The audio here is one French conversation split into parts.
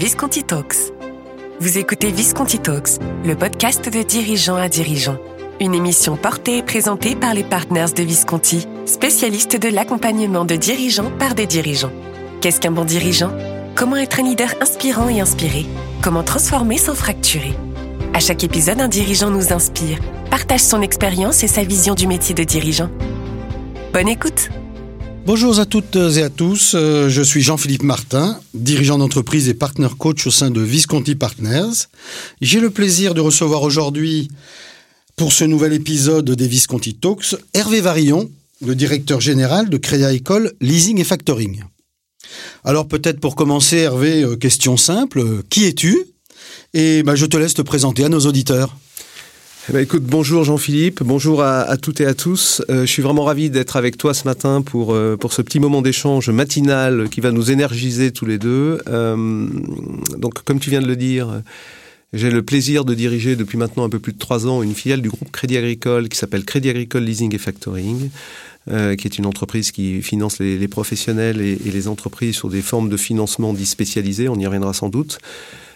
Visconti Talks. Vous écoutez Visconti Talks, le podcast de dirigeants à dirigeants. Une émission portée et présentée par les partners de Visconti, spécialistes de l'accompagnement de dirigeants par des dirigeants. Qu'est-ce qu'un bon dirigeant? Comment être un leader inspirant et inspiré? Comment transformer sans fracturer? À chaque épisode, un dirigeant nous inspire, partage son expérience et sa vision du métier de dirigeant. Bonne écoute Bonjour à toutes et à tous, euh, je suis Jean-Philippe Martin, dirigeant d'entreprise et partner coach au sein de Visconti Partners. J'ai le plaisir de recevoir aujourd'hui, pour ce nouvel épisode des Visconti Talks, Hervé Varillon, le directeur général de Crédit Agricole Leasing et Factoring. Alors peut-être pour commencer, Hervé, euh, question simple, qui es-tu? Et bah, je te laisse te présenter à nos auditeurs. Eh ben, écoute, bonjour Jean-Philippe, bonjour à, toutes et à tous. Euh, je suis vraiment ravi d'être avec toi ce matin pour, euh, pour ce petit moment d'échange matinal qui va nous énergiser tous les deux. Euh, donc, comme tu viens de le dire, j'ai le plaisir de diriger depuis maintenant un peu plus de trois ans une filiale du groupe Crédit Agricole qui s'appelle Crédit Agricole Leasing et Factoring. qui est une entreprise qui finance les, professionnels et, les entreprises sur des formes de financement dits spécialisées, on y reviendra sans doute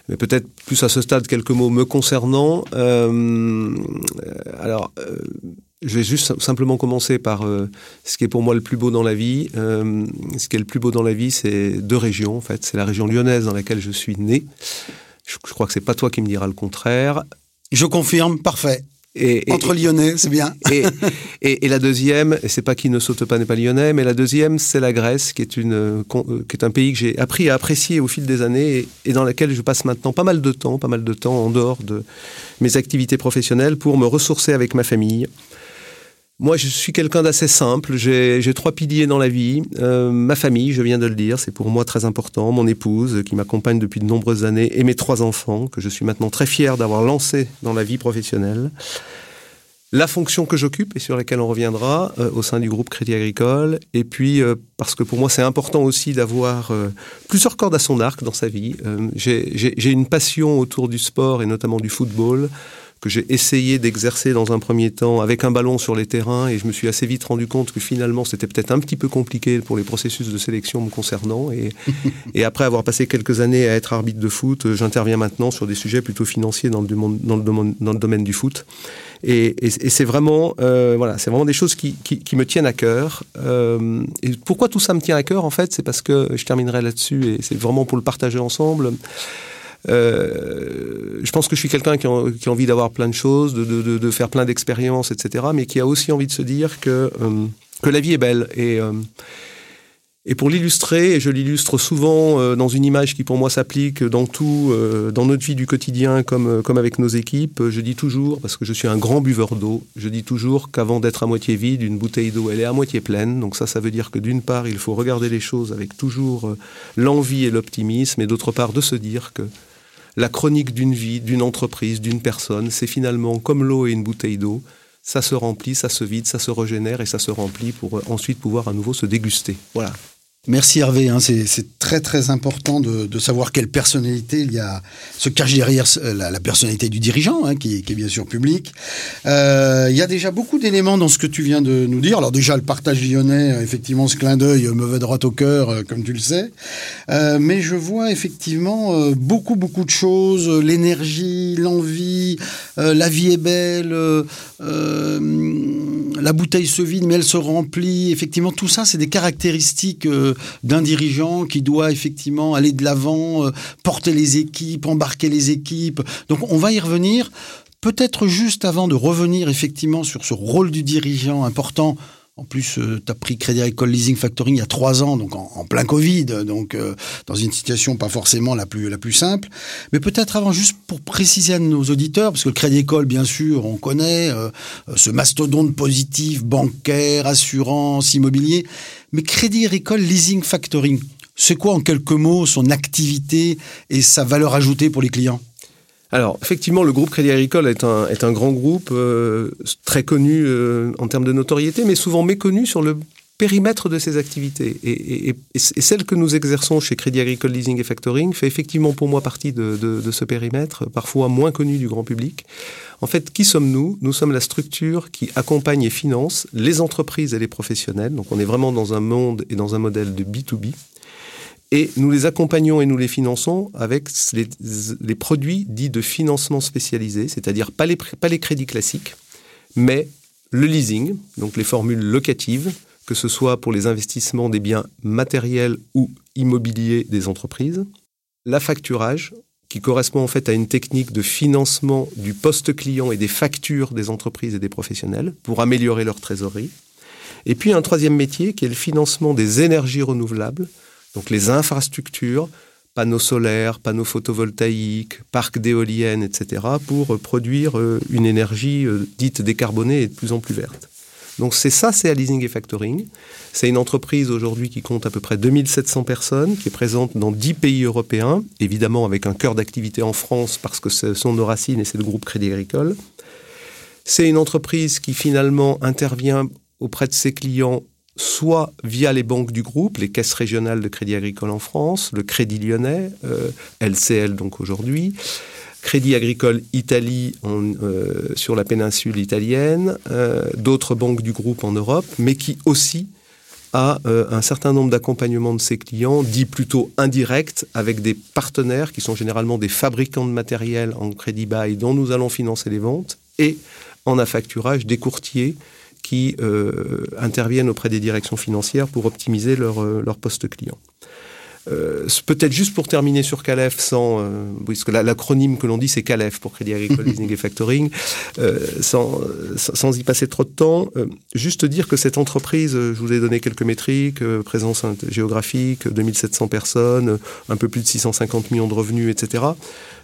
mais peut-être plus à ce stade quelques mots me concernant. Euh, alors, euh, je vais juste simplement commencer par euh, ce qui est pour moi le plus beau dans la vie. Euh, ce qui est le plus beau dans la vie, c'est deux régions. En fait, c'est la région lyonnaise dans laquelle je suis né. Je, je crois que c'est pas toi qui me diras le contraire. Je confirme, parfait. Et, Entre Lyonnais, c'est bien. Et, et, la deuxième, et c'est pas qui ne saute pas n'est pas lyonnais, mais la deuxième, c'est la Grèce, qui est, une, euh, qui est un pays que j'ai appris à apprécier au fil des années et, dans laquelle je passe maintenant pas mal de temps, pas mal de temps en dehors de mes activités professionnelles pour me ressourcer avec ma famille, moi, je suis quelqu'un d'assez simple. J'ai trois piliers dans la vie. Euh, ma famille, je viens de le dire, c'est pour moi très important. Mon épouse, qui m'accompagne depuis de nombreuses années, et mes trois enfants, que je suis maintenant très fier d'avoir lancés dans la vie professionnelle. La fonction que j'occupe et sur laquelle on reviendra euh, au sein du groupe Crédit Agricole. Et puis, euh, parce que pour moi, c'est important aussi d'avoir plusieurs cordes à son arc dans sa vie. J'ai une passion autour du sport et notamment du football que j'ai essayé d'exercer dans un premier temps avec un ballon sur les terrains et je me suis assez vite rendu compte que finalement c'était peut-être un petit peu compliqué pour les processus de sélection me concernant et, et après avoir passé quelques années à être arbitre de foot, j'interviens maintenant sur des sujets plutôt financiers dans le, dans le, domaine, dans le domaine du foot. Et, et, et c'est vraiment euh, voilà c'est vraiment des choses qui, qui, qui, me tiennent à cœur. Euh, et pourquoi tout ça me tient à cœur en fait c'est parce que je terminerai là-dessus et c'est vraiment pour le partager ensemble euh, je pense que je suis quelqu'un qui, a envie d'avoir plein de choses, de, faire plein d'expériences, etc., mais qui a aussi envie de se dire que, euh, la vie est belle. Et, euh, et pour l'illustrer, et je l'illustre souvent dans une image qui pour moi s'applique dans tout, dans notre vie du quotidien comme avec nos équipes, je dis toujours, parce que je suis un grand buveur d'eau, je dis toujours qu'avant d'être à moitié vide, une bouteille d'eau, elle est à moitié pleine. Donc ça, ça veut dire que d'une part, il faut regarder les choses avec toujours l'envie et l'optimisme, et d'autre part, de se dire que la chronique d'une vie, d'une entreprise, d'une personne, c'est finalement comme l'eau et une bouteille d'eau. Ça se remplit, ça se vide, ça se régénère et ça se remplit pour ensuite pouvoir à nouveau se déguster. Voilà. Merci Hervé, hein, c'est très très important de, savoir quelle personnalité il y a, se cache derrière la, la personnalité du dirigeant, hein, qui, est bien sûr public. Euh, il y a déjà beaucoup d'éléments dans ce que tu viens de nous dire. Alors déjà le partage lyonnais, euh, effectivement ce clin d'œil va droit au cœur, euh, comme tu le sais. Euh, mais je vois effectivement euh, beaucoup beaucoup de choses, l'énergie, l'envie, la vie est belle, la bouteille se vide mais elle se remplit. Effectivement tout ça c'est des caractéristiques d'un dirigeant qui doit effectivement aller de l'avant, euh, porter les équipes, embarquer les équipes. Donc on va y revenir. Peut-être juste avant de revenir effectivement sur ce rôle du dirigeant important en plus, euh, tu as pris Crédit Agricole Leasing Factoring il y a trois ans, donc en, plein Covid, donc euh, dans une situation pas forcément la plus, la plus simple. Mais peut-être avant, juste pour préciser à nos auditeurs, parce que le Crédit Agricole, bien sûr, on connaît euh, ce mastodonte positif, bancaire, assurance, immobilier. Mais Crédit Agricole Leasing Factoring, c'est quoi en quelques mots son activité et sa valeur ajoutée pour les clients? Alors, effectivement, le groupe Crédit Agricole est un, est un grand groupe, euh, très connu euh, en termes de notoriété, mais souvent méconnu sur le périmètre de ses activités. Et, celle que nous exerçons chez Crédit Agricole Leasing et Factoring fait effectivement pour moi partie de, de, de, ce périmètre, parfois moins connu du grand public. En fait, qui sommes-nous? Nous sommes la structure qui accompagne et finance les entreprises et les professionnels. Donc on est vraiment dans un monde et dans un modèle de B2B Et nous les accompagnons et nous les finançons avec les, produits dits de financement spécialisé, c'est-à-dire pas les, pas les crédits classiques, mais le leasing, donc les formules locatives, que ce soit pour les investissements des biens matériels ou immobiliers des entreprises, l'affacturage, qui correspond en fait à une technique de financement du poste client et des factures des entreprises et des professionnels pour améliorer leur trésorerie. Et puis un troisième métier qui est le financement des énergies renouvelables, donc les infrastructures, panneaux solaires, panneaux photovoltaïques, parcs d'éoliennes, etc., pour produire euh, une énergie euh, dite décarbonée et de plus en plus verte. Donc c'est ça, c'est Leasing et Factoring. C'est une entreprise aujourd'hui qui compte à peu près 2700 personnes, qui est présente dans 10 pays européens, évidemment avec un cœur d'activité en France parce que ce sont nos racines et c'est le groupe Crédit Agricole. C'est une entreprise qui finalement intervient auprès de ses clients soit via les banques du groupe, les caisses régionales de Crédit Agricole en France, le Crédit Lyonnais, LCL euh, donc aujourd'hui, Crédit Agricole Italie euh, sur la péninsule italienne, euh, d'autres banques du groupe en Europe, mais qui aussi a un certain nombre d'accompagnements de ses clients, dits plutôt indirects, avec des partenaires qui sont généralement des fabricants de matériel en crédit bail dont nous allons financer les ventes, et en affacturage des courtiers qui interviennent auprès des directions financières pour optimiser leur, leur poste client. Euh, peut-être juste pour terminer sur Calef, sans, euh, puisque l'acronyme que l'on dit c'est Calef pour Crédit Agricole Leasing et Factoring, euh, sans, sans, y passer trop de temps, juste dire que cette entreprise, je vous ai donné quelques métriques, présence géographique, 2700 personnes, un peu plus de 650 millions de revenus, etc.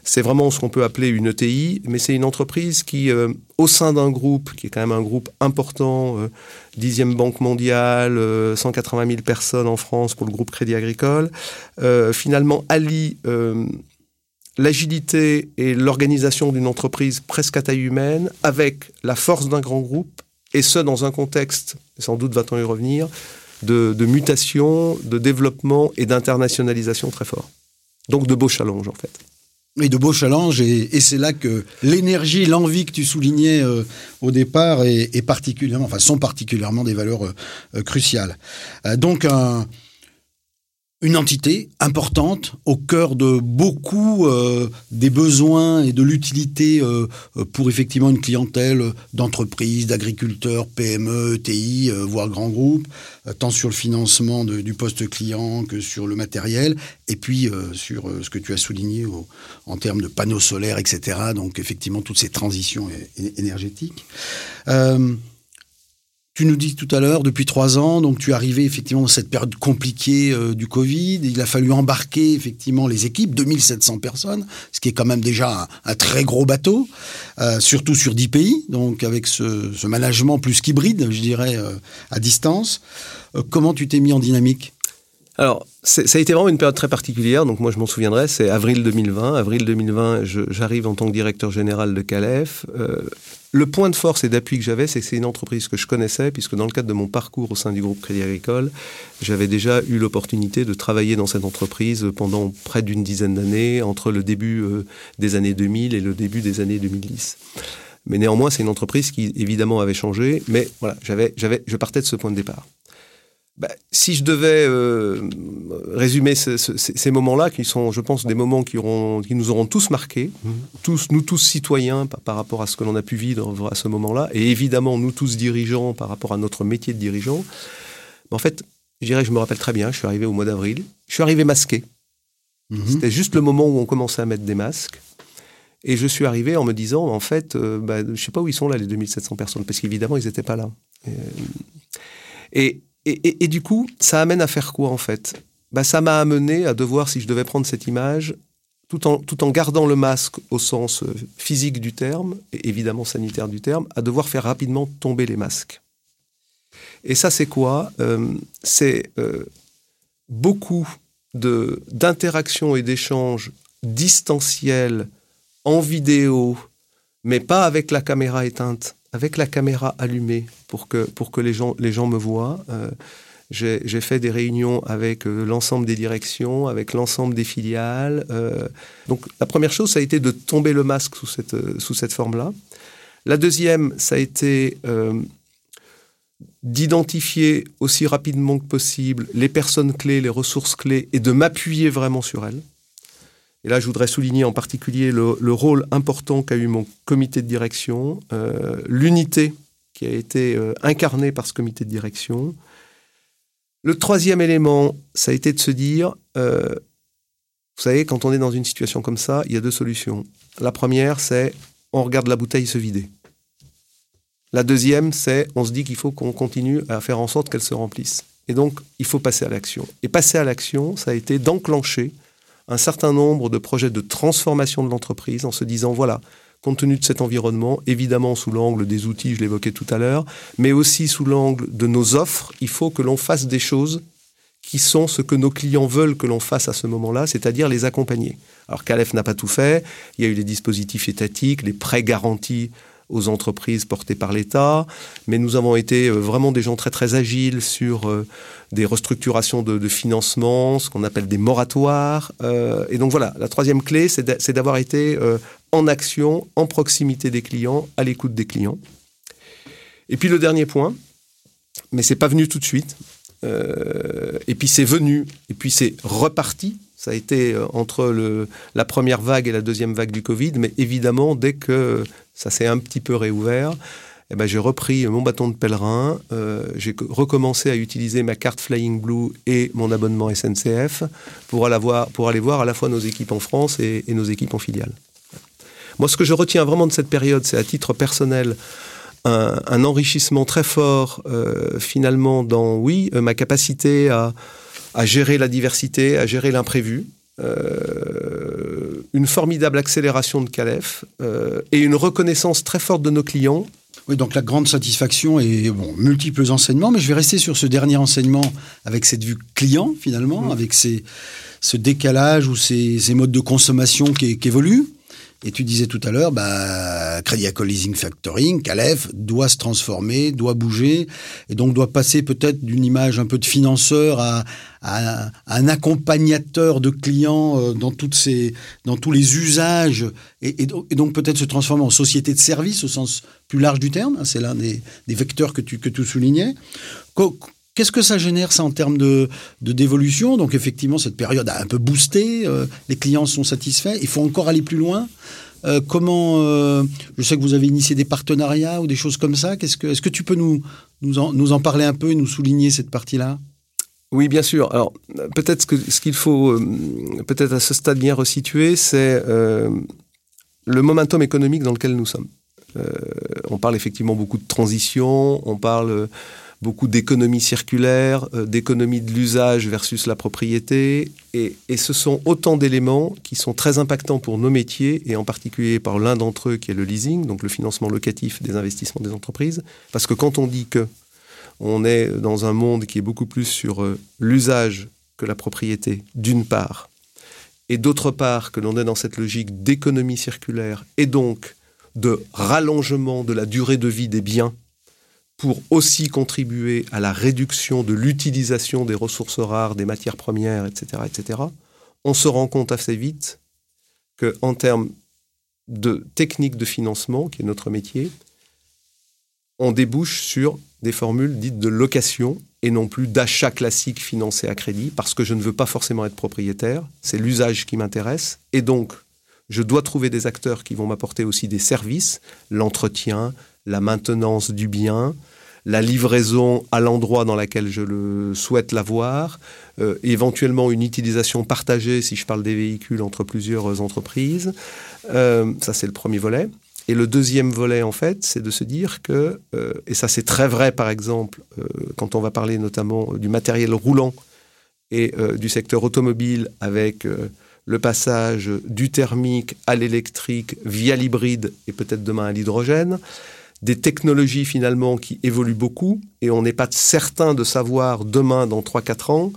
C'est vraiment ce qu'on peut appeler une ETI, mais c'est une entreprise qui, au sein d'un groupe, qui est quand même un groupe important, dixième banque mondiale, 180 000 personnes en France pour le groupe Crédit Agricole, euh, finalement allie euh, l'agilité et l'organisation d'une entreprise presque à taille humaine avec la force d'un grand groupe, et ce dans un contexte, sans doute va-t-on y revenir, de, mutation, de développement et d'internationalisation très fort. Donc de beaux challenges en fait. Et de beaux challenges, et, c'est là que l'énergie, l'envie que tu soulignais euh, au départ est, particulièrement, enfin, sont particulièrement des valeurs cruciales. donc un, une entité importante au cœur de beaucoup euh, des besoins et de l'utilité euh, pour effectivement une clientèle d'entreprises, d'agriculteurs, PME, TI, euh, voire grands groupes, tant sur le financement du poste client que sur le matériel, et puis sur ce que tu as souligné en termes de panneaux solaires, etc. Donc effectivement toutes ces transitions énergétiques. Tu nous dis tout à l'heure, depuis trois ans, donc tu es arrivé effectivement dans cette période compliquée euh, du Covid. Il a fallu embarquer effectivement les équipes, 2700 personnes, ce qui est quand même déjà un, très gros bateau, euh, surtout sur 10 pays, donc avec ce, management plus qu'hybride, je dirais, euh, à distance. comment tu t'es mis en dynamique? Alors, ça a été vraiment une période très particulière. Donc, moi, je m'en souviendrai, c'est avril 2020. Avril 2020, j'arrive en tant que directeur général de Calef. Le point de force et d'appui que j'avais, c'est que c'est une entreprise que je connaissais, puisque dans le cadre de mon parcours au sein du groupe Crédit Agricole, j'avais déjà eu l'opportunité de travailler dans cette entreprise pendant près d'une dizaine d'années, entre le début euh, des années 2000 et le début des années 2010. Mais néanmoins, c'est une entreprise qui évidemment avait changé, mais voilà, j'avais, je partais de ce point de départ. Bah, si je devais euh, résumer ces moments-là, qui sont, je pense, des moments qui, auront, qui nous auront tous marqués, mmh. tous, nous tous citoyens par, rapport à ce que l'on a pu vivre à ce moment-là, et évidemment nous tous dirigeants par rapport à notre métier de dirigeant, en fait, je dirais, je me rappelle très bien, je suis arrivé au mois d'avril, je suis arrivé masqué. Mmh. C'était juste le moment où on commençait à mettre des masques. Et je suis arrivé en me disant, en fait, euh, bah, je ne sais pas où ils sont là, les 2700 personnes, parce qu'évidemment, ils n'étaient pas là. et et, du coup, ça amène à faire quoi en fait? Bah, Ça m'a amené à devoir, si je devais prendre cette image, tout en, tout en gardant le masque au sens euh, physique du terme, et évidemment sanitaire du terme, à devoir faire rapidement tomber les masques. Et ça, c'est quoi? Euh, C'est euh, beaucoup d'interactions et d'échanges distanciels en vidéo, mais pas avec la caméra éteinte, avec la caméra allumée pour que, pour que les, gens, les gens me voient. Euh, j'ai fait des réunions avec euh, l'ensemble des directions, avec l'ensemble des filiales. Euh. donc la première chose, ça a été de tomber le masque sous cette, sous cette forme-là. La deuxième, ça a été d'identifier aussi rapidement que possible les personnes clés, les ressources clés, et de m'appuyer vraiment sur elles. Et là, je voudrais souligner en particulier le, rôle important qu'a eu mon comité de direction, euh, l'unité qui a été euh, incarnée par ce comité de direction. Le troisième élément, ça a été de se dire, euh, vous savez, quand on est dans une situation comme ça, il y a deux solutions. La première, c'est on regarde la bouteille se vider. La deuxième, c'est on se dit qu'il faut qu'on continue à faire en sorte qu'elle se remplisse. Et donc, il faut passer à l'action. Et passer à l'action, ça a été d'enclencher un certain nombre de projets de transformation de l'entreprise en se disant, voilà, compte tenu de cet environnement, évidemment sous l'angle des outils, je l'évoquais tout à l'heure, mais aussi sous l'angle de nos offres, il faut que l'on fasse des choses qui sont ce que nos clients veulent que l'on fasse à ce moment-là, c'est-à-dire les accompagner. Alors Calef n'a pas tout fait, il y a eu les dispositifs étatiques, les prêts garantis aux entreprises portées par l'État, mais nous avons été euh, vraiment des gens très très agiles sur euh, des restructurations de, financement, ce qu'on appelle des moratoires. Euh, et donc voilà, la troisième clé, c'est d'avoir été en action, en proximité des clients, à l'écoute des clients. Et puis le dernier point, mais c'est pas venu tout de suite. et puis c'est venu, et puis c'est reparti ça a été euh, entre la première vague et la deuxième vague du Covid, mais évidemment, dès que ça s'est un petit peu réouvert, eh ben, j'ai repris mon bâton de pèlerin, euh, j'ai recommencé à utiliser ma carte Flying Blue et mon abonnement SNCF pour aller voir, pour aller voir à la fois nos équipes en France et, nos équipes en filiale. Moi, ce que je retiens vraiment de cette période, c'est à titre personnel un, enrichissement très fort, euh, finalement, dans, oui, ma capacité à, à gérer la diversité, à gérer l'imprévu. Euh, une formidable accélération de Calef euh, et une reconnaissance très forte de nos clients. Oui, donc la grande satisfaction et bon, multiples enseignements, mais je vais rester sur ce dernier enseignement avec cette vue client finalement, mmh. avec ces, ce décalage ou ces, ces modes de consommation qui, qui évoluent. Et tu disais tout à l'heure, bah, Crédit Agricole Leasing Factoring, Calef, doit se transformer, doit bouger, et donc doit passer peut-être d'une image un peu de financeur à, un accompagnateur de clients euh, dans, toutes ces, dans tous les usages, et, donc peut-être se transformer en société de service au sens plus large du terme. C'est l'un des, vecteurs que tu, que tu soulignais. Qu'est-ce que ça génère, ça, en termes de, dévolution? Donc, effectivement, cette période a un peu boosté. Euh, les clients sont satisfaits. Il faut encore aller plus loin. Euh, comment euh, Je sais que vous avez initié des partenariats ou des choses comme ça. Qu'est-ce que, est-ce que tu peux nous, nous, en, nous en parler un peu et nous souligner cette partie-là? Oui, bien sûr. Alors, peut-être ce qu'il faut, peut-être à ce stade bien resituer, c'est le momentum économique dans lequel nous sommes. on parle effectivement beaucoup de transition, on parle beaucoup d'économie circulaire, euh, d'économie de l'usage versus la propriété. Et, ce sont autant d'éléments qui sont très impactants pour nos métiers, et en particulier par l'un d'entre eux qui est le leasing, donc le financement locatif des investissements des entreprises. Parce que quand on dit que on est dans un monde qui est beaucoup plus sur euh, l'usage que la propriété, d'une part, et d'autre part que l'on est dans cette logique d'économie circulaire et donc de rallongement de la durée de vie des biens pour aussi contribuer à la réduction de l'utilisation des ressources rares, des matières premières, etc., etc., on se rend compte assez vite qu'en termes de technique de financement, qui est notre métier, on débouche sur des formules dites de location et non plus d'achat classique financé à crédit, parce que je ne veux pas forcément être propriétaire, c'est l'usage qui m'intéresse, et donc je dois trouver des acteurs qui vont m'apporter aussi des services, l'entretien, la maintenance du bien, la livraison à l'endroit dans lequel je le souhaite l'avoir, euh, éventuellement une utilisation partagée, si je parle des véhicules, entre plusieurs entreprises. Euh, ça, c'est le premier volet. Et le deuxième volet, en fait, c'est de se dire que, euh, et ça c'est très vrai par exemple, quand on va parler notamment du matériel roulant et du secteur automobile avec le passage du thermique à l'électrique via l'hybride et peut-être demain à l'hydrogène, des technologies finalement qui évoluent beaucoup et on n'est pas certain de savoir demain, dans 3-4 ans,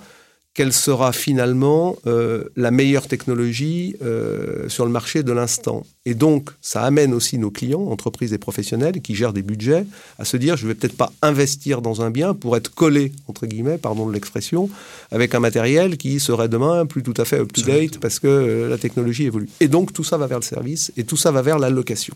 quelle sera finalement euh, la meilleure technologie euh, sur le marché de l'instant. Et donc, ça amène aussi nos clients, entreprises et professionnels, qui gèrent des budgets, à se dire, je ne vais peut-être pas investir dans un bien pour être collé, entre guillemets, pardon de l'expression, avec un matériel qui serait demain plus tout à fait up-to-date parce que euh, la technologie évolue. Et donc, tout ça va vers le service et tout ça va vers la location.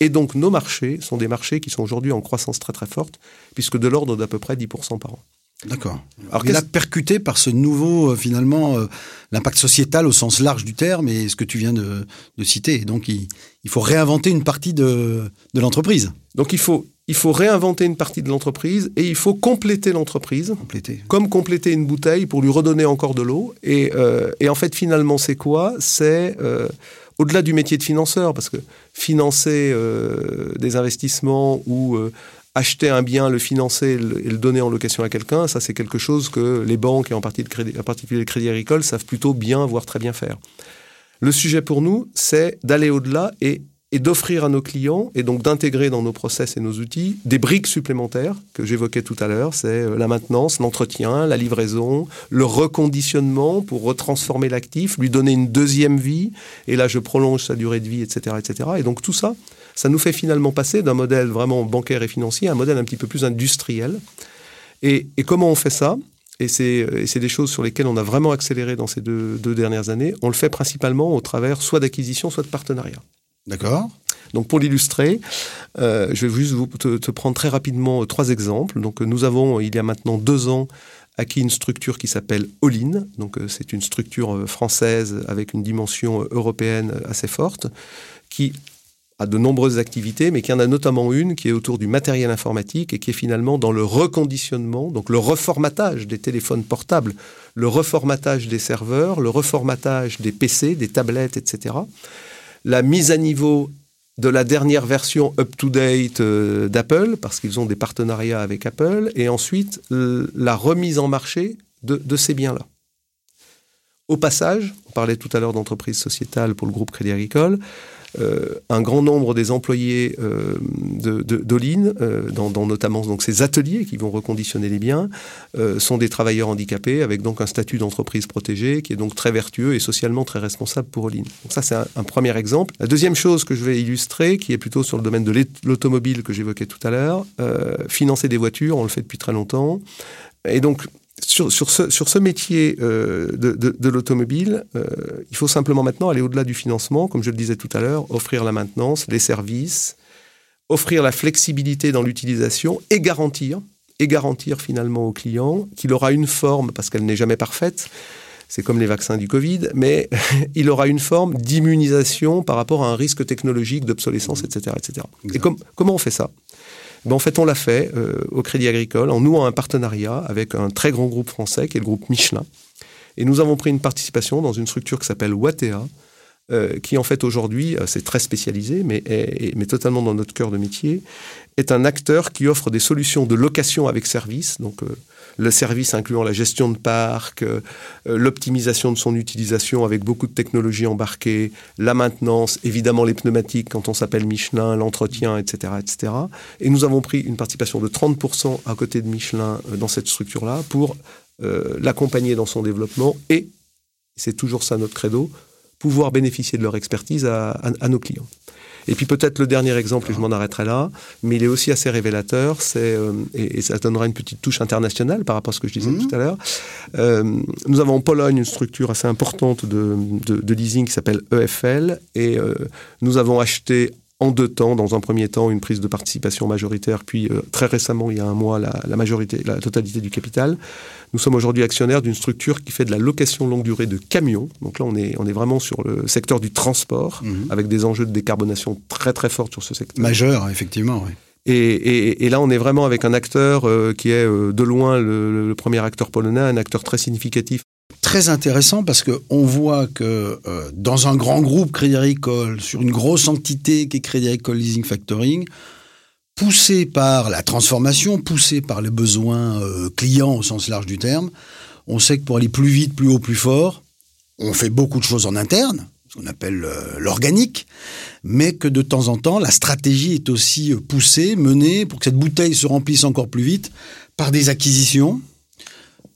Et donc nos marchés sont des marchés qui sont aujourd'hui en croissance très très forte, puisque de l'ordre d'à peu près 10% par an. D'accord. Alors là, percuté par ce nouveau, euh, finalement, euh, l'impact sociétal au sens large du terme et ce que tu viens de, citer. Donc, il, faut réinventer une partie de, l'entreprise. Donc, il faut, il faut réinventer une partie de l'entreprise et il faut compléter l'entreprise. Compléter. Comme compléter une bouteille pour lui redonner encore de l'eau. Et, euh, en fait, finalement, c'est quoi? C'est au-delà du métier de financeur, parce que financer des investissements ou acheter un bien, le financer et le, donner en location à quelqu'un, ça c'est quelque chose que les banques et en particulier le crédit agricole savent plutôt bien, voire très bien faire. Le sujet pour nous, c'est d'aller au-delà et, d'offrir à nos clients, et donc d'intégrer dans nos process et nos outils, des briques supplémentaires que j'évoquais tout à l'heure. C'est euh, la maintenance, l'entretien, la livraison, le reconditionnement pour retransformer l'actif, lui donner une deuxième vie, et là je prolonge sa durée de vie, etc. etc. Et donc tout ça, ça nous fait finalement passer d'un modèle vraiment bancaire et financier à un modèle un petit peu plus industriel. Et, comment on fait ça? Et c'est des choses sur lesquelles on a vraiment accéléré dans ces deux, dernières années. On le fait principalement au travers soit d'acquisition, soit de partenariat. D'accord. Donc pour l'illustrer, euh, je vais juste vous, te, prendre très rapidement trois exemples. Donc nous avons, il y a maintenant deux ans, acquis une structure qui s'appelle Olin. Donc euh, c'est une structure euh, française avec une dimension européenne assez forte, qui a de nombreuses activités, mais qui en a notamment une qui est autour du matériel informatique et qui est finalement dans le reconditionnement, donc le reformatage des téléphones portables, le reformatage des serveurs, le reformatage des PC, des tablettes, etc. La mise à niveau de la dernière version up-to-date euh, d'Apple, parce qu'ils ont des partenariats avec Apple, et ensuite la remise en marché de, de ces biens-là. Au passage, on parlait tout à l'heure d'entreprise sociétale pour le groupe Crédit Agricole, euh, un grand nombre des employés euh, euh, dans, notamment donc ces ateliers qui vont reconditionner les biens, sont des travailleurs handicapés avec donc un statut d'entreprise protégée qui est donc très vertueux et socialement très responsable pour Oline. Donc ça c'est un, premier exemple. La deuxième chose que je vais illustrer, qui est plutôt sur le domaine de l'automobile que j'évoquais tout à l'heure, financer des voitures, on le fait depuis très longtemps. Et donc, sur, ce, métier euh, de, l'automobile, euh, il faut simplement maintenant aller au-delà du financement, comme je le disais tout à l'heure, offrir la maintenance, les services, offrir la flexibilité dans l'utilisation et garantir, et garantir finalement au client qu'il aura une forme, parce qu'elle n'est jamais parfaite, c'est comme les vaccins du Covid, mais il aura une forme d'immunisation par rapport à un risque technologique, d'obsolescence, etc. etc. Et comment on fait ça? Ben, en fait, on l'a fait euh, au Crédit Agricole en nouant un partenariat avec un très grand groupe français qui est le groupe Michelin. Et nous avons pris une participation dans une structure qui s'appelle Watea, euh, qui en fait aujourd'hui, euh, c'est très spécialisé, mais, totalement dans notre cœur de métier, est un acteur qui offre des solutions de location avec service, donc le service incluant la gestion de parc, euh, euh, l'optimisation de son utilisation avec beaucoup de technologies embarquées, la maintenance, évidemment les pneumatiques quand on s'appelle Michelin, l'entretien, etc., etc. Et nous avons pris une participation de 30% à côté de Michelin euh, dans cette structure-là pour l'accompagner dans son développement et, c'est toujours ça notre credo, pouvoir bénéficier de leur expertise à nos clients. Et puis peut-être le dernier exemple, et je m'en arrêterai là, mais il est aussi assez révélateur, c'est, euh, et, ça donnera une petite touche internationale par rapport à ce que je disais mhm. tout à l'heure. Euh, nous avons en Pologne une structure assez importante de, de, leasing qui s'appelle EFL, et euh, nous avons acheté en deux temps. Dans un premier temps, une prise de participation majoritaire, puis euh, très récemment, il y a un mois, la, majorité, la totalité du capital. Nous sommes aujourd'hui actionnaires d'une structure qui fait de la location longue durée de camions. Donc là, on est, on est vraiment sur le secteur du transport, mhm. avec des enjeux de décarbonation très très forts sur ce secteur. Majeur, effectivement, oui. Et, là, on est vraiment avec un acteur euh, qui est euh, de loin le, premier acteur polonais, un acteur très significatif très intéressant parce que on voit que euh, dans un grand groupe Crédit Agricole, sur une grosse entité qui est Crédit Agricole Leasing Factoring, poussé par la transformation, poussé par les besoins euh, clients au sens large du terme, on sait que pour aller plus vite, plus haut, plus fort, on fait beaucoup de choses en interne, ce qu'on appelle euh, l'organique, mais que de temps en temps, la stratégie est aussi poussée, menée pour que cette bouteille se remplisse encore plus vite par des acquisitions,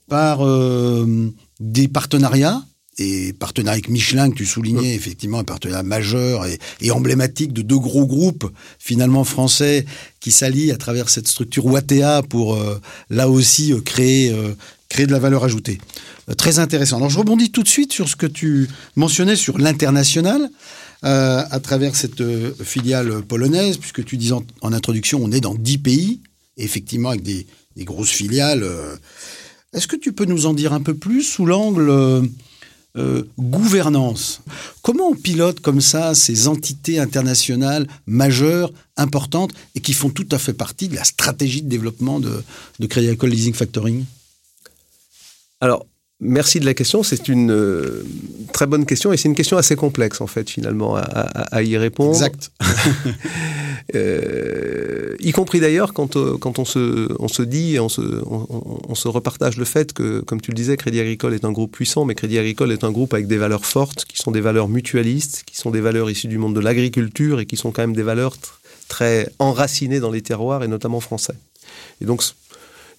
par des partenariats, et partenariat avec Michelin que tu soulignais, effectivement, un partenariat majeur et, emblématique de deux gros groupes finalement français qui s'allient à travers cette structure Watea pour euh, là aussi euh, créer euh, créer de la valeur ajoutée. Très intéressant. Alors je rebondis tout de suite sur ce que tu mentionnais sur l'international. À travers cette filiale polonaise, puisque tu disais en, introduction, on est dans dix pays, effectivement avec des, grosses filiales. Est-ce que tu peux nous en dire un peu plus sous l'angle gouvernance? Comment on pilote comme ça ces entités internationales majeures, importantes, et qui font tout à fait partie de la stratégie de développement de, de Crédit Agricole Leasing Factoring? Alors, Merci de la question. C'est une euh, très bonne question et c'est une question assez complexe en fait finalement à, y répondre. Exact. Euh, y compris d'ailleurs quand, euh, quand on, se, on se dit, on se, on, se repartage le fait que, comme tu le disais, Crédit Agricole est un groupe puissant, mais Crédit Agricole est un groupe avec des valeurs fortes, qui sont des valeurs mutualistes, qui sont des valeurs issues du monde de l'agriculture et qui sont quand même des valeurs très enracinées dans les terroirs et notamment français. Et donc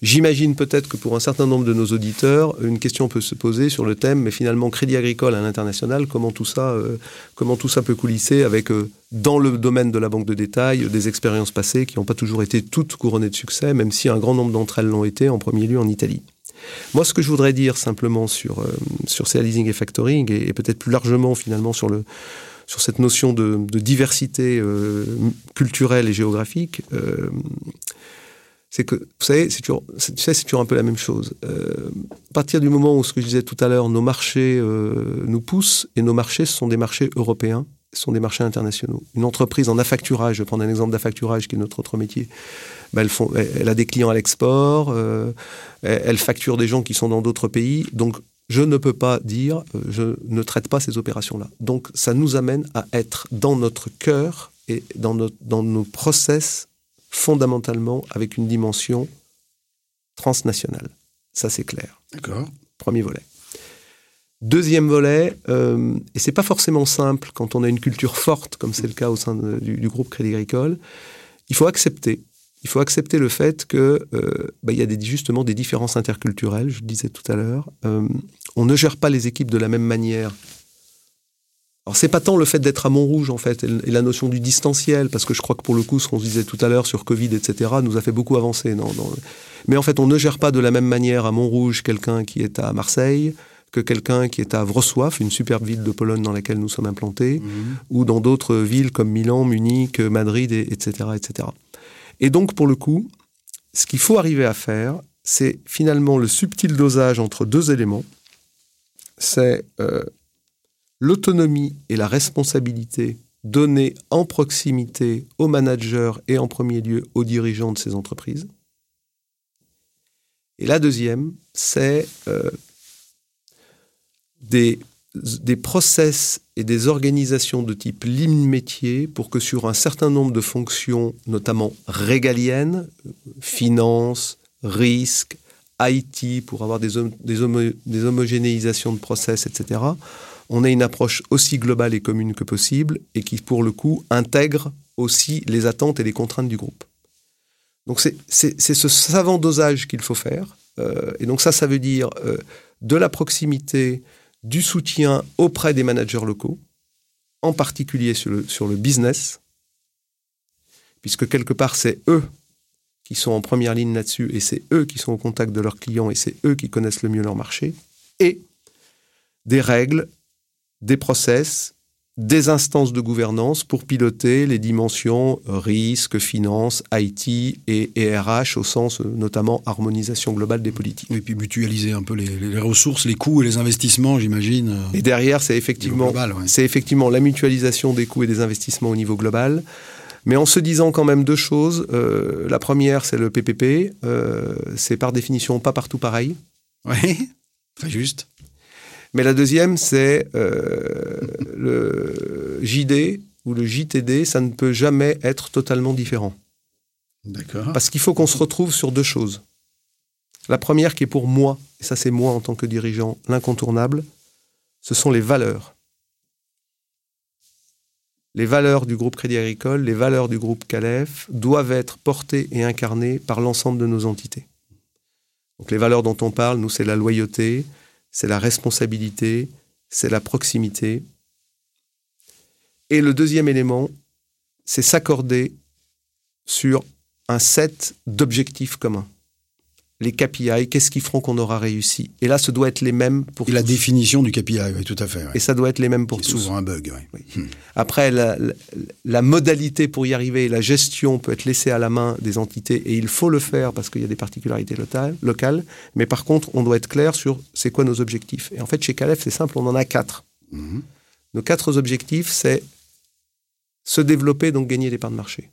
J'imagine peut-être que pour un certain nombre de nos auditeurs, une question peut se poser sur le thème, mais finalement, Crédit Agricole à l'international, comment tout ça, euh, comment tout ça peut coulisser avec, euh, dans le domaine de la banque de détail, des expériences passées qui n'ont pas toujours été toutes couronnées de succès, même si un grand nombre d'entre elles l'ont été, en premier lieu en Italie. Moi, ce que je voudrais dire simplement sur, euh, sur Leasing et Factoring, et, peut-être plus largement finalement sur le sur cette notion de, diversité culturelle et géographique, c'est que, vous savez, c'est toujours, tu sais, c'est toujours un peu la même chose. Euh, à partir du moment où, ce que je disais tout à l'heure, nos marchés euh, nous poussent, et nos marchés, ce sont des marchés européens, ce sont des marchés internationaux. Une entreprise en affacturage, je vais prendre un exemple d'affacturage qui est notre autre métier, ben, elle, a des clients à l'export, euh, elle facture des gens qui sont dans d'autres pays, donc je ne peux pas dire, je ne traite pas ces opérations-là. Donc ça nous amène à être dans notre cœur et dans, dans nos process fondamentalement avec une dimension transnationale. Ça, c'est clair. D'accord. Premier volet. Deuxième volet, euh, et c'est pas forcément simple quand on a une culture forte, comme c'est le cas au sein du, groupe Crédit Agricole, il faut accepter. Il faut accepter le fait que euh, bah, il y a des, justement des différences interculturelles, je le disais tout à l'heure. Euh, on ne gère pas les équipes de la même manière alors c'est pas tant le fait d'être à Montrouge en fait et la notion du distanciel parce que je crois que pour le coup ce qu'on se disait tout à l'heure sur Covid etc nous a fait beaucoup avancer. Mais en fait on ne gère pas de la même manière à Montrouge quelqu'un qui est à Marseille que quelqu'un qui est à Wrocław, une superbe ville de Pologne dans laquelle nous sommes implantés, mhm. ou dans d'autres villes comme Milan, Munich, Madrid, etc., etc. Et donc pour le coup, ce qu'il faut arriver à faire, c'est finalement le subtil dosage entre deux éléments. C'est euh, l'autonomie et la responsabilité données en proximité aux managers et en premier lieu aux dirigeants de ces entreprises. Et la deuxième, c'est euh, des, process et des organisations de type ligne métier pour que sur un certain nombre de fonctions, notamment régaliennes, finance, risque, IT, pour avoir des homogénéisations de process, etc., on ait une approche aussi globale et commune que possible et qui, pour le coup, intègre aussi les attentes et les contraintes du groupe. Donc c'est ce savant dosage qu'il faut faire. Euh, et donc ça, ça veut dire euh, de la proximité, du soutien auprès des managers locaux, en particulier sur le, sur le business, puisque quelque part, c'est eux qui sont en première ligne là-dessus, et c'est eux qui sont au contact de leurs clients, et c'est eux qui connaissent le mieux leur marché, et des règles des process, des instances de gouvernance pour piloter les dimensions risque, finance, IT et, RH au sens euh, notamment harmonisation globale des politiques. Et puis mutualiser un peu les, ressources, les coûts et les investissements, j'imagine. Euh, et derrière, c'est effectivement, c'est effectivement la mutualisation des coûts et des investissements au niveau global. Mais en se disant quand même deux choses. Euh, la première, c'est le PPP. c'est par définition pas partout pareil. Oui, très juste. Mais la deuxième, c'est euh, le JD ou le JTD, ça ne peut jamais être totalement différent. D'accord. Parce qu'il faut qu'on se retrouve sur deux choses. La première qui est pour moi, et ça c'est moi en tant que dirigeant, l'incontournable, ce sont les valeurs. Les valeurs du groupe Crédit Agricole, les valeurs du groupe Calef doivent être portées et incarnées par l'ensemble de nos entités. Donc les valeurs dont on parle, nous, c'est la loyauté, c'est la responsabilité, c'est la proximité. Et le deuxième élément, c'est s'accorder sur un set d'objectifs communs. Les KPI, qu'est-ce qui feront qu'on aura réussi? Et là, ce doit être les mêmes pour Et la définition du KPI, oui, tout à fait. Et ça doit être les mêmes pour tous. souvent un bug, oui. Hmm. Après, la, la, modalité pour y arriver, la gestion peut être laissée à la main des entités et il faut le faire parce qu'il y a des particularités locales, locales. Mais par contre, on doit être clair sur c'est quoi nos objectifs. Et en fait, chez Calef, c'est simple, on en a quatre. Mhm. Nos quatre objectifs, c'est se développer, donc gagner des parts de marché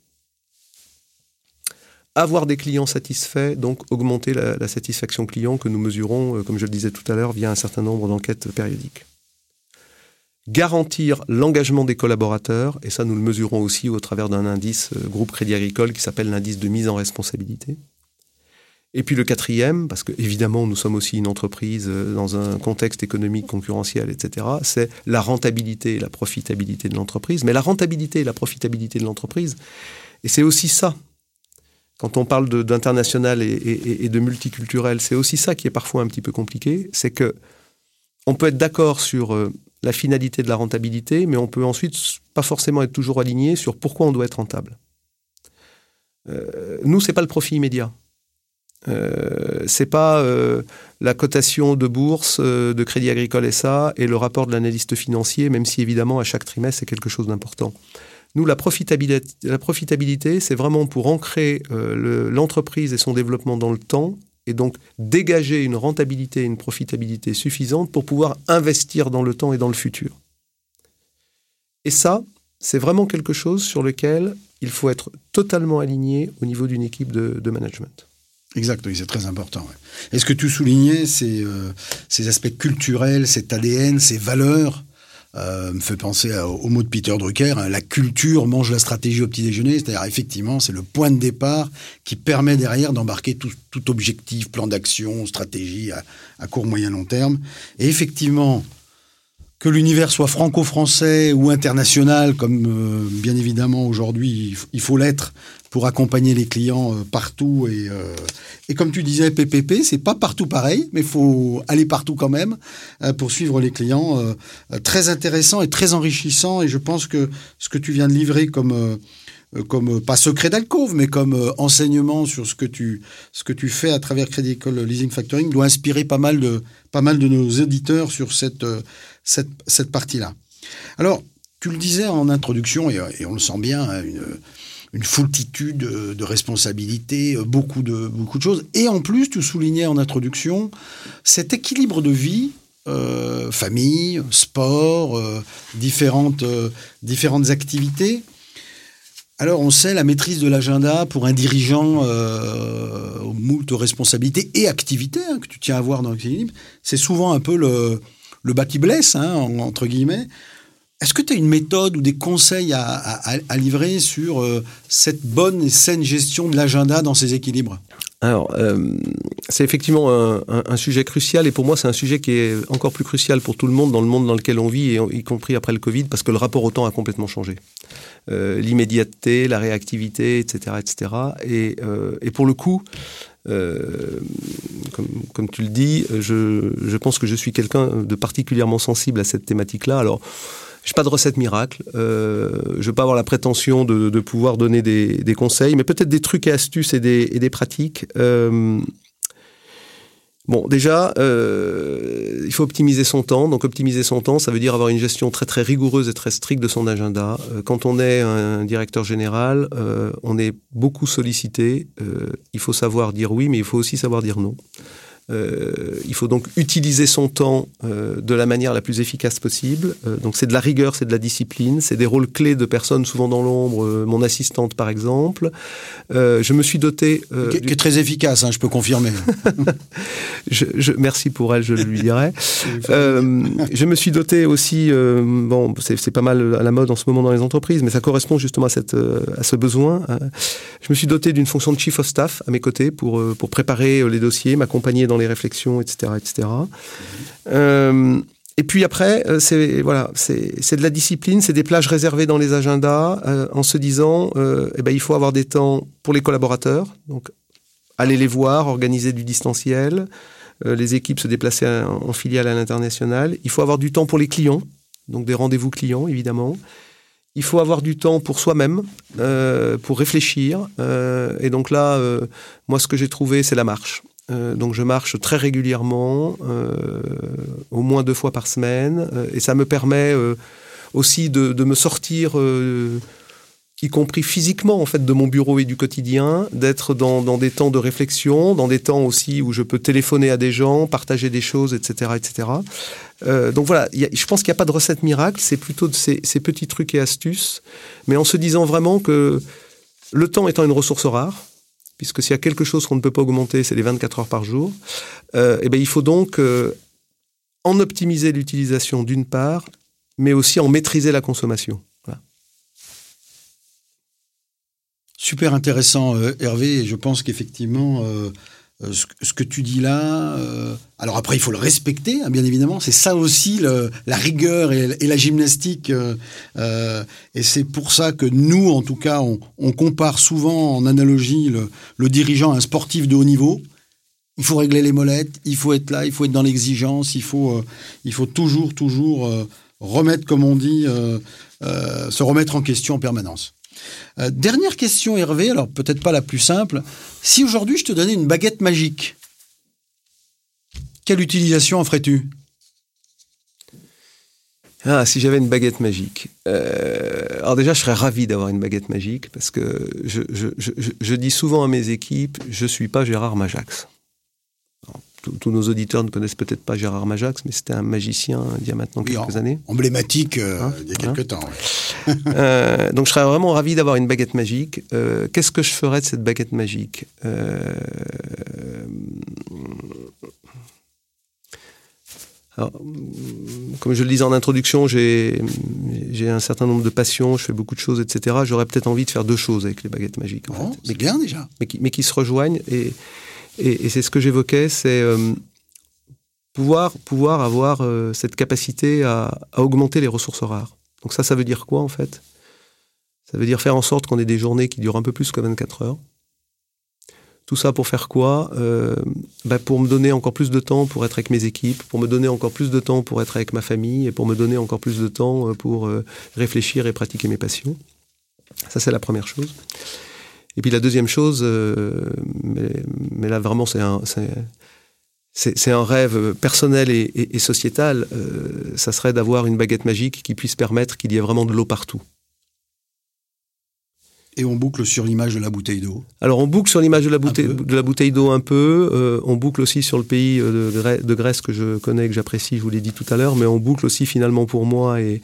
avoir des clients satisfaits, donc augmenter la, satisfaction client que nous mesurons, euh, comme je le disais tout à l'heure, via un certain nombre d'enquêtes périodiques. Garantir l'engagement des collaborateurs, et ça nous le mesurons aussi au travers d'un indice euh, groupe Crédit Agricole qui s'appelle l'indice de mise en responsabilité. Et puis le quatrième, parce que évidemment nous sommes aussi une entreprise euh, dans un contexte économique concurrentiel, etc., c'est la rentabilité et la profitabilité de l'entreprise. Mais la rentabilité et la profitabilité de l'entreprise, et c'est aussi ça quand on parle d'international et, de multiculturel, c'est aussi ça qui est parfois un petit peu compliqué, c'est que on peut être d'accord sur euh, la finalité de la rentabilité, mais on peut ensuite pas forcément être toujours aligné sur pourquoi on doit être rentable. Euh, nous, c'est pas le profit immédiat. Euh, c'est pas euh, la cotation de bourse de Crédit Agricole SA et le rapport de l'analyste financier, même si évidemment à chaque trimestre c'est quelque chose d'important. Nous, la profitabilité, c'est vraiment pour ancrer euh, l'entreprise et son développement dans le temps et donc dégager une rentabilité et une profitabilité suffisante pour pouvoir investir dans le temps et dans le futur. Et ça, c'est vraiment quelque chose sur lequel il faut être totalement aligné au niveau d'une équipe de, management. Exact, oui, c'est très important. Est-ce que tu soulignais ces, euh, ces aspects culturels, cet ADN, ces valeurs me fait penser au mot de Peter Drucker, hein, la culture mange la stratégie au petit déjeuner, c'est-à-dire effectivement c'est le point de départ qui permet derrière d'embarquer tout, objectif, plan d'action, stratégie à, à, court, moyen, long terme. Et effectivement, que l'univers soit franco-français ou international, comme euh, bien évidemment aujourd'hui il faut l'être pour accompagner les clients euh, partout. Et, euh, et, comme tu disais, PPP, c'est pas partout pareil, mais faut aller partout quand même pour suivre les clients. très intéressant et très enrichissant. Et je pense que ce que tu viens de livrer comme comme pas secret d'alcove, mais comme enseignement sur ce que tu ce que tu fais à travers Crédit Agricole Leasing Factoring doit inspirer pas mal de pas mal de nos éditeurs sur cette cette, cette partie-là. Alors, tu le disais en introduction, et, on le sent bien, hein, une, une foultitude de responsabilités, beaucoup de, beaucoup de choses. Et en plus, tu soulignais en introduction cet équilibre de vie, euh, famille, sport, euh, différentes, euh, différentes activités. Alors, on sait la maîtrise de l'agenda pour un dirigeant aux moult responsabilités et activités hein, que tu tiens à voir dans l'équilibre. C'est souvent un peu le, le bas qui blesse, hein, entre guillemets. Est-ce que tu as une méthode ou des conseils à, livrer sur euh, cette bonne et saine gestion de l'agenda dans ces équilibres? Alors, euh, c'est effectivement un, sujet crucial et pour moi, c'est un sujet qui est encore plus crucial pour tout le monde dans le monde dans lequel on vit, y compris après le Covid, parce que le rapport au temps a complètement changé. Euh, l'immédiateté, la réactivité, etc. etc. Et, pour le coup, comme, comme, tu le dis, je, je pense que je suis quelqu'un de particulièrement sensible à cette thématique-là. Alors, je n'ai pas de recette miracle. Euh, je veux pas avoir la prétention de, pouvoir donner des, conseils, mais peut-être des trucs et astuces et des, pratiques. Euh, Bon, déjà, euh, il faut optimiser son temps. Donc, optimiser son temps, ça veut dire avoir une gestion très rigoureuse et très stricte de son agenda. Euh, quand on est un directeur général, on est beaucoup sollicité. il faut savoir dire oui, mais il faut aussi savoir dire non. Euh, il faut donc utiliser son temps euh, de la manière la plus efficace possible. Euh, donc c'est de la rigueur, c'est de la discipline, c'est des rôles clés de personnes souvent dans l'ombre, mon assistante par exemple. je me suis doté... qui, est très efficace, hein, je peux confirmer. je, merci pour elle, je lui dirai. je me suis doté aussi, bon, c'est pas mal à la mode en ce moment dans les entreprises, mais ça correspond justement à, cette, à ce besoin. je me suis doté d'une fonction de chief of staff à mes côtés pour, pour préparer les dossiers, m'accompagner dans les réflexions, etc. etc. Euh, et puis après, euh, c'est voilà, c'est de la discipline, c'est des plages réservées dans les agendas, euh, en se disant, eh ben, il faut avoir des temps pour les collaborateurs, donc aller les voir, organiser du distanciel, les équipes se déplacer en, filiale à l'international. Il faut avoir du temps pour les clients, donc des rendez-vous clients évidemment. Il faut avoir du temps pour soi-même, pour réfléchir. et donc là, moi, ce que j'ai trouvé, c'est la marche. Donc je marche très régulièrement, au moins deux fois par semaine, et ça me permet aussi de, me sortir y compris physiquement en fait de mon bureau et du quotidien, d'être dans, des temps de réflexion, dans des temps aussi où je peux téléphoner à des gens, partager des choses, etc., etc. Euh, donc voilà, je pense qu'il n'y a pas de recette miracle, c'est plutôt de ces, ces, petits trucs et astuces, mais en se disant vraiment que le temps étant une ressource rare, puisque s'il y a quelque chose qu'on ne peut pas augmenter, c'est les 24 heures par jour, euh, eh ben il faut donc euh, en optimiser l'utilisation d'une part, mais aussi en maîtriser la consommation. Super intéressant, euh, Hervé. Je pense qu'effectivement, euh, euh, ce, que tu dis là, alors après, il faut le respecter, hein, bien évidemment. C'est ça aussi la rigueur et, la gymnastique. et c'est pour ça que nous, en tout cas, on, compare souvent en analogie le, dirigeant à un sportif de haut niveau. Il faut régler les molettes, il faut être là, il faut être dans l'exigence, il faut toujours, toujours remettre, comme on dit, se remettre en question en permanence. Euh, dernière question, Hervé, alors peut-être pas la plus simple. Si aujourd'hui je te donnais une baguette magique, quelle utilisation en ferais-tu? Ah, si j'avais une baguette magique. Euh, alors déjà, je serais ravi d'avoir une baguette magique parce que je, dis souvent à mes équipes, je suis pas Gérard Majax tous nos auditeurs ne connaissent peut-être pas Gérard Majax, mais c'était un magicien il y a maintenant quelques années. Emblématique euh, hein il y a quelques hein temps. euh, donc je serais vraiment ravi d'avoir une baguette magique. Euh, Qu'est-ce que je ferais de cette baguette magique? Alors, comme je le disais en introduction, j'ai un certain nombre de passions, je fais beaucoup de choses, etc. J'aurais peut-être envie de faire deux choses avec les baguettes magiques. En fait. Mais bien déjà. Mais qui, mais qui se rejoignent et et, c'est ce que j'évoquais, c'est euh, pouvoir, avoir euh, cette capacité à, augmenter les ressources rares. Donc ça, ça veut dire quoi en fait? Ça veut dire faire en sorte qu'on ait des journées qui durent un peu plus que 24 heures. Tout ça pour faire quoi? Euh, bah, Pour me donner encore plus de temps pour être avec mes équipes, pour me donner encore plus de temps pour être avec ma famille et pour me donner encore plus de temps pour réfléchir et pratiquer mes passions. Ça, c'est la première chose. Et puis la deuxième chose, euh, mais, là vraiment c'est un, c'est un rêve personnel et, sociétal, euh, ça serait d'avoir une baguette magique qui puisse permettre qu'il y ait vraiment de l'eau partout. Et on boucle sur l'image de la bouteille d'eau. Alors on boucle sur l'image de la bouteille de la bouteille d'eau un peu. Euh, on boucle aussi sur le pays de, de Grèce que je connais, que j'apprécie, je vous l'ai dit tout à l'heure, mais on boucle aussi finalement pour moi et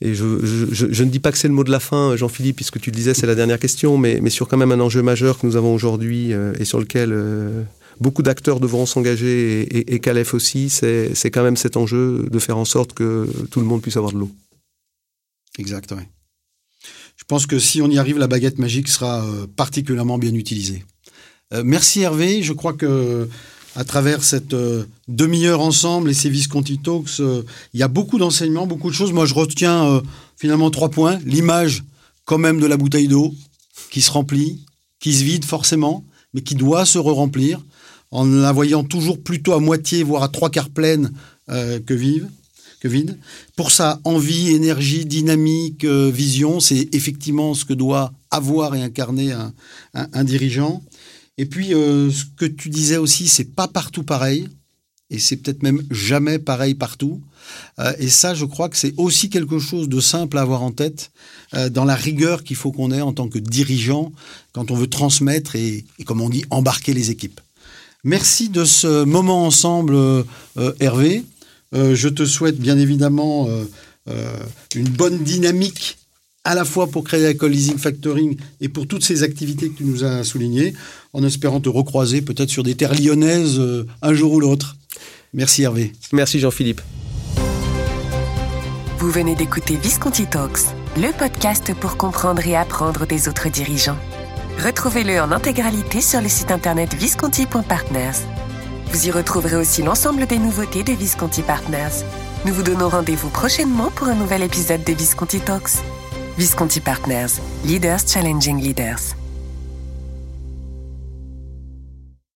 et je, ne dis pas que c'est le mot de la fin, Jean-Philippe, puisque tu le disais, c'est la dernière question, mais, sur quand même un enjeu majeur que nous avons aujourd'hui euh, et sur lequel euh, beaucoup d'acteurs devront s'engager et, et, et Calef aussi, c'est quand même cet enjeu de faire en sorte que tout le monde puisse avoir de l'eau. Exact, oui. Je pense que si on y arrive, la baguette magique sera euh, particulièrement bien utilisée. merci Hervé, je crois que à travers cette euh, demi-heure ensemble et ces Visconti Talks, euh, il y a beaucoup d'enseignements, beaucoup de choses. Moi, je retiens euh, finalement trois points. L'image, quand même, de la bouteille d'eau qui se remplit, qui se vide forcément, mais qui doit se re-remplir en la voyant toujours plutôt à moitié, voire à trois quarts pleine que vive. Que vide. Pour ça, envie, énergie, dynamique, vision, c'est effectivement ce que doit avoir et incarner un dirigeant. Et puis, euh, ce que tu disais aussi, c'est pas partout pareil. Et c'est peut-être même jamais pareil partout. Euh, et ça, je crois que c'est aussi quelque chose de simple à avoir en tête euh, dans la rigueur qu'il faut qu'on ait en tant que dirigeant quand on veut transmettre et, et, comme on dit, embarquer les équipes. Merci de ce moment ensemble, Hervé. je te souhaite bien évidemment une bonne dynamique à la fois pour créer la Leasing Factoring et pour toutes ces activités que tu nous as soulignées en espérant te recroiser peut-être sur des terres lyonnaises euh, un jour ou l'autre. Merci Hervé. Merci Jean-Philippe. Vous venez d'écouter Visconti Talks, le podcast pour comprendre et apprendre des autres dirigeants. Retrouvez-le en intégralité sur le site internet visconti.partners. Vous y retrouverez aussi l'ensemble des nouveautés de Visconti Partners. Nous vous donnons rendez-vous prochainement pour un nouvel épisode de Visconti Talks. Visconti Partners, Leaders Challenging Leaders.